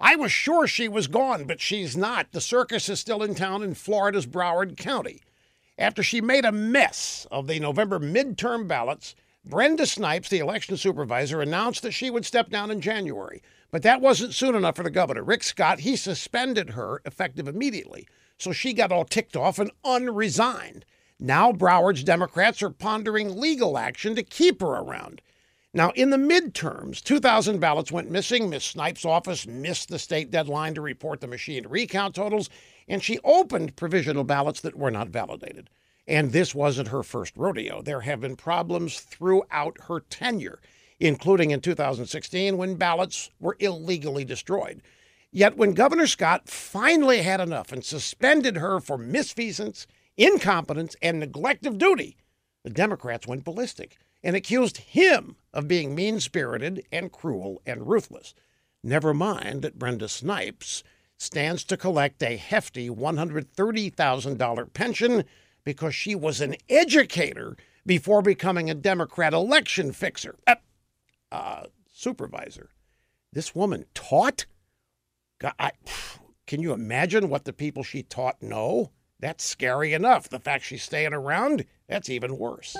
I was sure she was gone, but she's not. The circus is still in town in Florida's Broward County. After she made a mess of the November midterm ballots, Brenda Snipes, the election supervisor, announced that she would step down in January. But that wasn't soon enough for the governor. Rick Scott, he suspended her effective immediately. So she got all ticked off and unresigned. Now Broward's Democrats are pondering legal action to keep her around. Now, in the midterms, 2,000 ballots went missing. Miss Snipes' office missed the state deadline to report the machine recount totals, and she opened provisional ballots that were not validated. And this wasn't her first rodeo. There have been problems throughout her tenure, including in 2016 when ballots were illegally destroyed. Yet when Governor Scott finally had enough and suspended her for misfeasance, incompetence, and neglect of duty, the Democrats went ballistic and accused him of being mean spirited and cruel and ruthless. Never mind that Brenda Snipes stands to collect a hefty $130,000 pension because she was an educator before becoming a Democrat election fixer, uh, uh, supervisor. This woman taught? God, I, can you imagine what the people she taught know? That's scary enough. The fact she's staying around, that's even worse.